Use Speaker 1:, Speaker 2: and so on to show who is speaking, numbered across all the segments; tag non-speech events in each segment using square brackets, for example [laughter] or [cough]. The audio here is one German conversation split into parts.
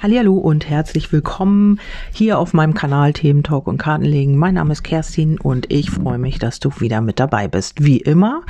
Speaker 1: Hallo und herzlich willkommen hier auf meinem Kanal Themen Talk und Kartenlegen. Mein Name ist Kerstin und ich freue mich, dass du wieder mit dabei bist, wie immer.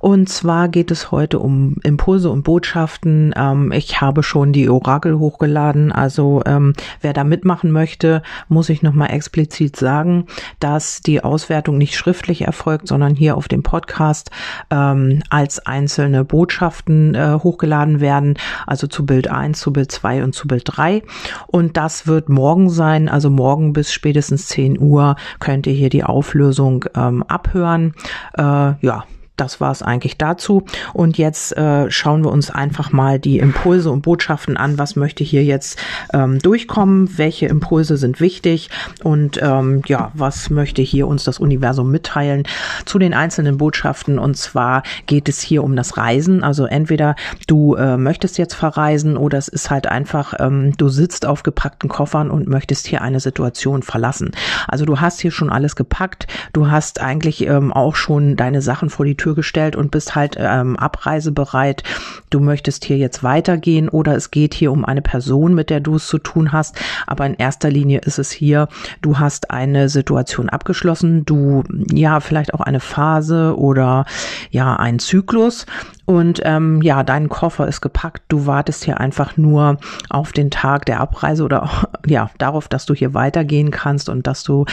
Speaker 1: Und zwar geht es heute um Impulse und Botschaften. Ähm, ich habe schon die Orakel hochgeladen, also ähm, wer da mitmachen möchte, muss ich nochmal explizit sagen, dass die Auswertung nicht schriftlich erfolgt, sondern hier auf dem Podcast ähm, als einzelne Botschaften äh, hochgeladen werden, also zu Bild 1, zu Bild 2 und zu Bild 3 3. Und das wird morgen sein, also morgen bis spätestens 10 Uhr könnt ihr hier die Auflösung ähm, abhören. Äh, ja, das war es eigentlich dazu. Und jetzt äh, schauen wir uns einfach mal die Impulse und Botschaften an. Was möchte hier jetzt ähm, durchkommen? Welche Impulse sind wichtig? Und ähm, ja, was möchte hier uns das Universum mitteilen zu den einzelnen Botschaften? Und zwar geht es hier um das Reisen. Also entweder du äh, möchtest jetzt verreisen oder es ist halt einfach, ähm, du sitzt auf gepackten Koffern und möchtest hier eine Situation verlassen. Also du hast hier schon alles gepackt. Du hast eigentlich ähm, auch schon deine Sachen vor die Tür Tür gestellt und bist halt ähm, abreisebereit. Du möchtest hier jetzt weitergehen oder es geht hier um eine Person, mit der du es zu tun hast. Aber in erster Linie ist es hier, du hast eine Situation abgeschlossen, du ja vielleicht auch eine Phase oder ja einen Zyklus und ähm, ja, dein Koffer ist gepackt. Du wartest hier einfach nur auf den Tag der Abreise oder auch, [laughs] ja, darauf, dass du hier weitergehen kannst und dass du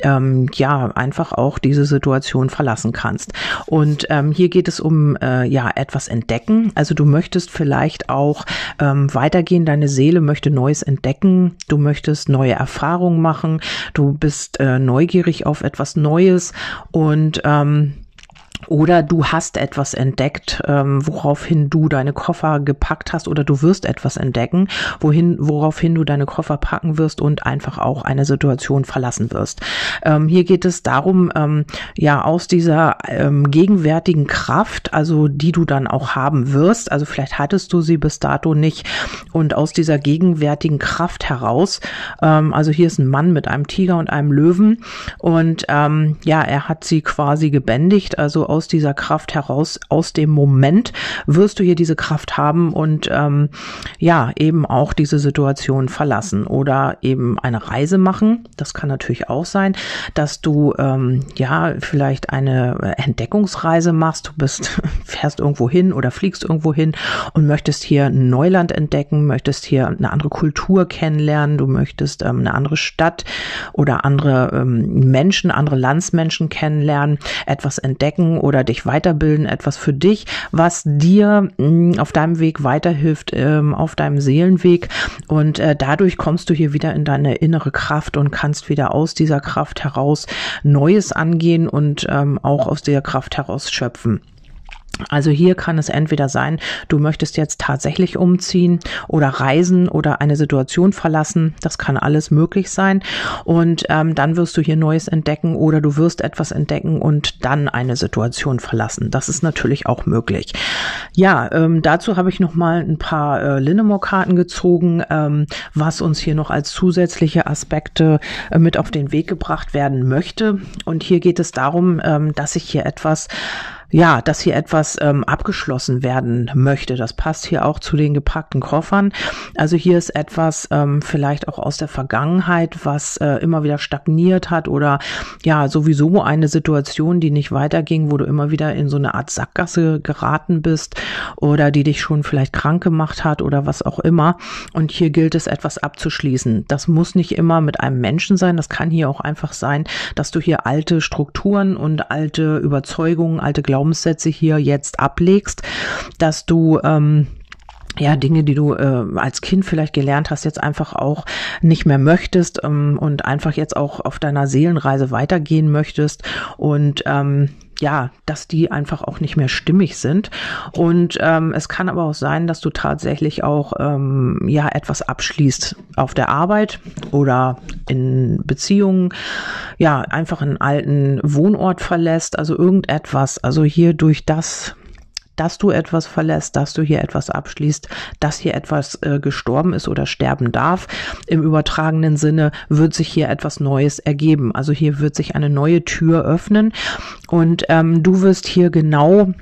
Speaker 1: ähm, ja einfach auch diese Situation verlassen kannst. Und ähm, hier geht es um äh, ja etwas entdecken. Also du möchtest vielleicht auch ähm, weitergehen. Deine Seele möchte Neues entdecken. Du möchtest neue Erfahrungen machen. Du bist äh, neugierig auf etwas Neues und ähm, oder du hast etwas entdeckt, ähm, woraufhin du deine Koffer gepackt hast oder du wirst etwas entdecken, wohin, woraufhin du deine Koffer packen wirst und einfach auch eine Situation verlassen wirst. Ähm, hier geht es darum, ähm, ja, aus dieser ähm, gegenwärtigen Kraft, also die du dann auch haben wirst, also vielleicht hattest du sie bis dato nicht und aus dieser gegenwärtigen Kraft heraus, ähm, also hier ist ein Mann mit einem Tiger und einem Löwen und ähm, ja, er hat sie quasi gebändigt, also aus dieser Kraft heraus, aus dem Moment wirst du hier diese Kraft haben und ähm, ja, eben auch diese Situation verlassen oder eben eine Reise machen. Das kann natürlich auch sein, dass du ähm, ja vielleicht eine Entdeckungsreise machst. Du bist, [laughs] fährst irgendwo hin oder fliegst irgendwo hin und möchtest hier Neuland entdecken, möchtest hier eine andere Kultur kennenlernen, du möchtest ähm, eine andere Stadt oder andere ähm, Menschen, andere Landsmenschen kennenlernen, etwas entdecken oder dich weiterbilden, etwas für dich, was dir mm, auf deinem Weg weiterhilft, ähm, auf deinem Seelenweg. Und äh, dadurch kommst du hier wieder in deine innere Kraft und kannst wieder aus dieser Kraft heraus Neues angehen und ähm, auch aus der Kraft heraus schöpfen. Also hier kann es entweder sein, du möchtest jetzt tatsächlich umziehen oder reisen oder eine Situation verlassen. Das kann alles möglich sein. Und ähm, dann wirst du hier Neues entdecken oder du wirst etwas entdecken und dann eine Situation verlassen. Das ist natürlich auch möglich. Ja, ähm, dazu habe ich noch mal ein paar äh, Linnemore-Karten gezogen, ähm, was uns hier noch als zusätzliche Aspekte äh, mit auf den Weg gebracht werden möchte. Und hier geht es darum, ähm, dass ich hier etwas ja, dass hier etwas ähm, abgeschlossen werden möchte. Das passt hier auch zu den gepackten Koffern. Also hier ist etwas ähm, vielleicht auch aus der Vergangenheit, was äh, immer wieder stagniert hat oder ja, sowieso eine Situation, die nicht weiterging, wo du immer wieder in so eine Art Sackgasse geraten bist oder die dich schon vielleicht krank gemacht hat oder was auch immer. Und hier gilt es etwas abzuschließen. Das muss nicht immer mit einem Menschen sein. Das kann hier auch einfach sein, dass du hier alte Strukturen und alte Überzeugungen, alte Glaubenssätze Glaubenssätze hier jetzt ablegst, dass du ähm, ja, Dinge, die du äh, als Kind vielleicht gelernt hast, jetzt einfach auch nicht mehr möchtest ähm, und einfach jetzt auch auf deiner Seelenreise weitergehen möchtest. Und ähm, ja, dass die einfach auch nicht mehr stimmig sind. Und ähm, es kann aber auch sein, dass du tatsächlich auch ähm, ja etwas abschließt auf der Arbeit oder in Beziehungen, ja, einfach einen alten Wohnort verlässt, also irgendetwas. Also hier durch das dass du etwas verlässt, dass du hier etwas abschließt, dass hier etwas äh, gestorben ist oder sterben darf. Im übertragenen Sinne wird sich hier etwas Neues ergeben. Also hier wird sich eine neue Tür öffnen und ähm, du wirst hier genau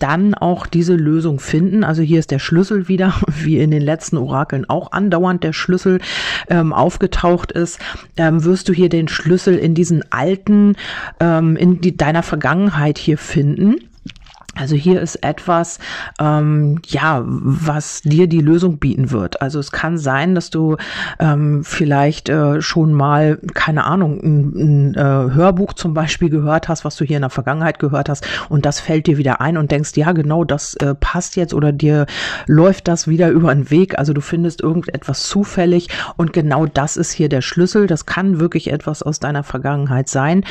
Speaker 1: dann auch diese Lösung finden. Also hier ist der Schlüssel wieder, [laughs] wie in den letzten Orakeln auch andauernd der Schlüssel ähm, aufgetaucht ist, ähm, wirst du hier den Schlüssel in diesen alten, ähm, in die, deiner Vergangenheit hier finden. Also hier ist etwas, ähm, ja, was dir die Lösung bieten wird. Also es kann sein, dass du ähm, vielleicht äh, schon mal, keine Ahnung, ein, ein äh, Hörbuch zum Beispiel gehört hast, was du hier in der Vergangenheit gehört hast, und das fällt dir wieder ein und denkst, ja, genau, das äh, passt jetzt oder dir läuft das wieder über den Weg. Also du findest irgendetwas zufällig und genau das ist hier der Schlüssel. Das kann wirklich etwas aus deiner Vergangenheit sein.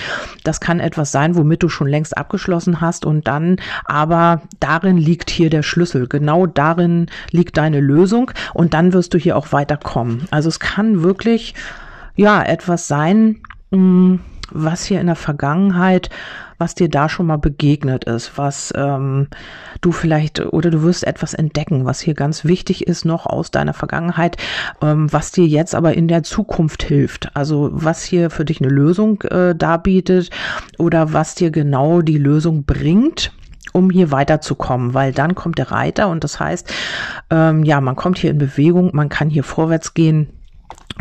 Speaker 1: Das kann etwas sein, womit du schon längst abgeschlossen hast und dann aber darin liegt hier der Schlüssel. Genau darin liegt deine Lösung und dann wirst du hier auch weiterkommen. Also es kann wirklich, ja, etwas sein, mm, was hier in der Vergangenheit was dir da schon mal begegnet ist, was ähm, du vielleicht oder du wirst etwas entdecken, was hier ganz wichtig ist noch aus deiner Vergangenheit, ähm, was dir jetzt aber in der Zukunft hilft. Also was hier für dich eine Lösung äh, darbietet oder was dir genau die Lösung bringt um hier weiterzukommen, weil dann kommt der Reiter und das heißt, ähm, ja, man kommt hier in Bewegung, man kann hier vorwärts gehen.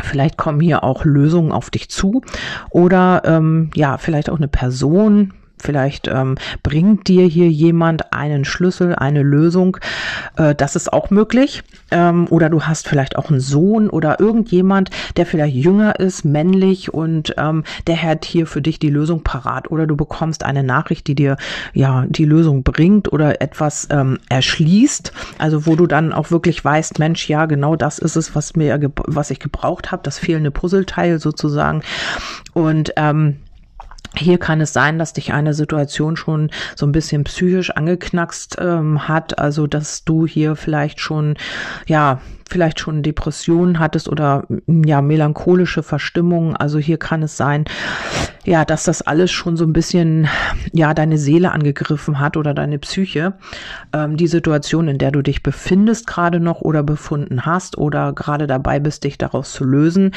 Speaker 1: Vielleicht kommen hier auch Lösungen auf dich zu oder ähm, ja, vielleicht auch eine Person, Vielleicht ähm, bringt dir hier jemand einen Schlüssel, eine Lösung. Äh, das ist auch möglich. Ähm, oder du hast vielleicht auch einen Sohn oder irgendjemand, der vielleicht jünger ist, männlich und ähm, der hat hier für dich die Lösung parat. Oder du bekommst eine Nachricht, die dir ja die Lösung bringt oder etwas ähm, erschließt. Also wo du dann auch wirklich weißt, Mensch, ja, genau das ist es, was mir, was ich gebraucht habe, das fehlende Puzzleteil sozusagen. Und ähm, hier kann es sein, dass dich eine Situation schon so ein bisschen psychisch angeknackst ähm, hat, also dass du hier vielleicht schon ja vielleicht schon Depressionen hattest oder ja melancholische Verstimmung. Also hier kann es sein, ja, dass das alles schon so ein bisschen ja deine Seele angegriffen hat oder deine Psyche. Ähm, die Situation, in der du dich befindest gerade noch oder befunden hast oder gerade dabei bist, dich daraus zu lösen.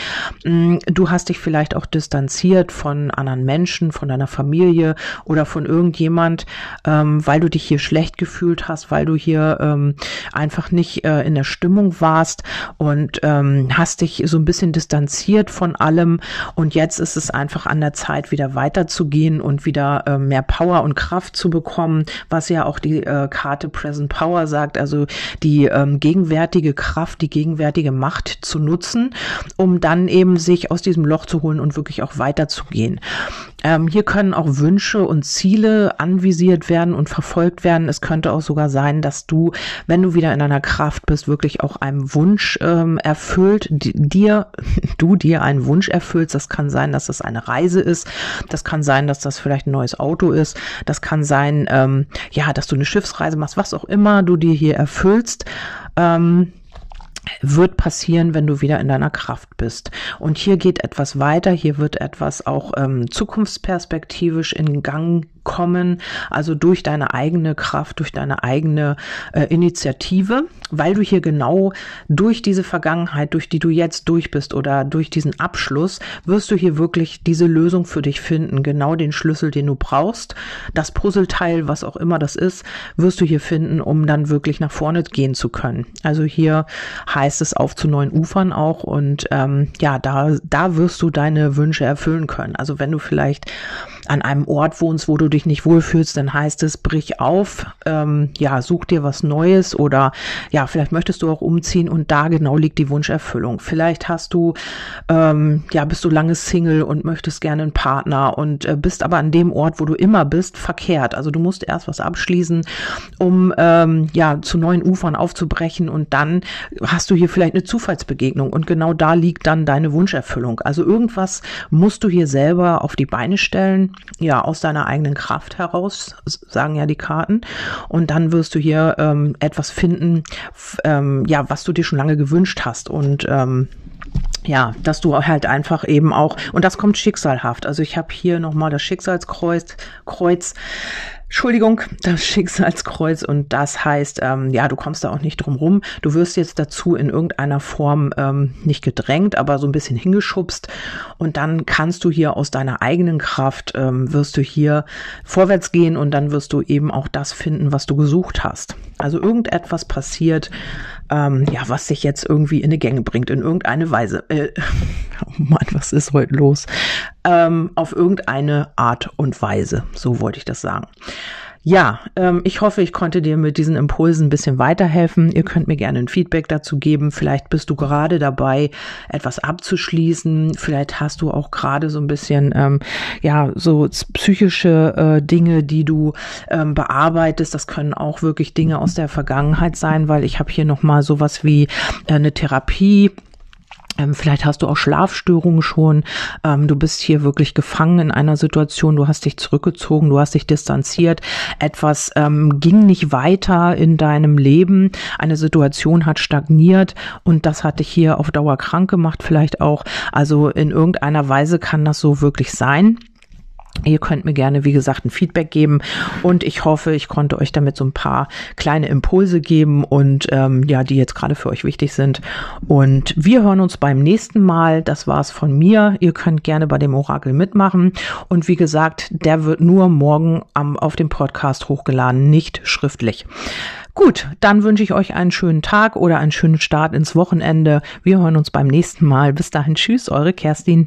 Speaker 1: Du hast dich vielleicht auch distanziert von anderen Menschen, von deiner Familie oder von irgendjemand, ähm, weil du dich hier schlecht gefühlt hast, weil du hier ähm, einfach nicht äh, in der Stimmung warst warst und ähm, hast dich so ein bisschen distanziert von allem und jetzt ist es einfach an der Zeit, wieder weiterzugehen und wieder äh, mehr Power und Kraft zu bekommen, was ja auch die äh, Karte Present Power sagt, also die ähm, gegenwärtige Kraft, die gegenwärtige Macht zu nutzen, um dann eben sich aus diesem Loch zu holen und wirklich auch weiterzugehen. Ähm, hier können auch Wünsche und Ziele anvisiert werden und verfolgt werden. Es könnte auch sogar sein, dass du, wenn du wieder in deiner Kraft bist, wirklich auch einem Wunsch ähm, erfüllt, dir, [laughs] du dir einen Wunsch erfüllst. Das kann sein, dass das eine Reise ist. Das kann sein, dass das vielleicht ein neues Auto ist. Das kann sein, ähm, ja, dass du eine Schiffsreise machst, was auch immer du dir hier erfüllst. Ähm, wird passieren, wenn du wieder in deiner Kraft bist. Und hier geht etwas weiter, hier wird etwas auch ähm, zukunftsperspektivisch in Gang kommen, also durch deine eigene Kraft, durch deine eigene äh, Initiative, weil du hier genau durch diese Vergangenheit, durch die du jetzt durch bist oder durch diesen Abschluss, wirst du hier wirklich diese Lösung für dich finden, genau den Schlüssel, den du brauchst, das Puzzleteil, was auch immer das ist, wirst du hier finden, um dann wirklich nach vorne gehen zu können. Also hier heißt es auf zu neuen Ufern auch und ähm, ja, da, da wirst du deine Wünsche erfüllen können. Also wenn du vielleicht an einem Ort wohnst, wo du dich nicht wohlfühlst, dann heißt es, brich auf, ähm, ja, such dir was Neues oder ja, vielleicht möchtest du auch umziehen und da genau liegt die Wunscherfüllung. Vielleicht hast du, ähm, ja, bist du lange Single und möchtest gerne einen Partner und äh, bist aber an dem Ort, wo du immer bist, verkehrt. Also du musst erst was abschließen, um ähm, ja zu neuen Ufern aufzubrechen und dann hast du hier vielleicht eine Zufallsbegegnung und genau da liegt dann deine Wunscherfüllung. Also irgendwas musst du hier selber auf die Beine stellen ja, aus deiner eigenen Kraft heraus, sagen ja die Karten. Und dann wirst du hier ähm, etwas finden, ähm, ja, was du dir schon lange gewünscht hast. Und ähm, ja, dass du halt einfach eben auch, und das kommt schicksalhaft. Also ich habe hier nochmal das Schicksalskreuz, Kreuz, Entschuldigung, das Schicksalskreuz und das heißt, ähm, ja, du kommst da auch nicht drum rum. Du wirst jetzt dazu in irgendeiner Form ähm, nicht gedrängt, aber so ein bisschen hingeschubst und dann kannst du hier aus deiner eigenen Kraft, ähm, wirst du hier vorwärts gehen und dann wirst du eben auch das finden, was du gesucht hast. Also irgendetwas passiert, ähm, ja, was dich jetzt irgendwie in die Gänge bringt, in irgendeine Weise. Äh, [laughs] oh Mann, was ist heute los? Ähm, auf irgendeine Art und Weise, so wollte ich das sagen. Ja, ähm, ich hoffe, ich konnte dir mit diesen Impulsen ein bisschen weiterhelfen. Ihr könnt mir gerne ein Feedback dazu geben. Vielleicht bist du gerade dabei, etwas abzuschließen. Vielleicht hast du auch gerade so ein bisschen, ähm, ja, so psychische äh, Dinge, die du ähm, bearbeitest. Das können auch wirklich Dinge aus der Vergangenheit sein, weil ich habe hier noch mal sowas wie äh, eine Therapie vielleicht hast du auch Schlafstörungen schon. Ähm, du bist hier wirklich gefangen in einer Situation. Du hast dich zurückgezogen, du hast dich distanziert. Etwas ähm, ging nicht weiter in deinem Leben. Eine Situation hat stagniert und das hat dich hier auf Dauer krank gemacht vielleicht auch. Also in irgendeiner Weise kann das so wirklich sein. Ihr könnt mir gerne, wie gesagt, ein Feedback geben und ich hoffe, ich konnte euch damit so ein paar kleine Impulse geben und ähm, ja, die jetzt gerade für euch wichtig sind. Und wir hören uns beim nächsten Mal. Das war's von mir. Ihr könnt gerne bei dem Orakel mitmachen und wie gesagt, der wird nur morgen am, auf dem Podcast hochgeladen, nicht schriftlich. Gut, dann wünsche ich euch einen schönen Tag oder einen schönen Start ins Wochenende. Wir hören uns beim nächsten Mal. Bis dahin, tschüss, eure Kerstin.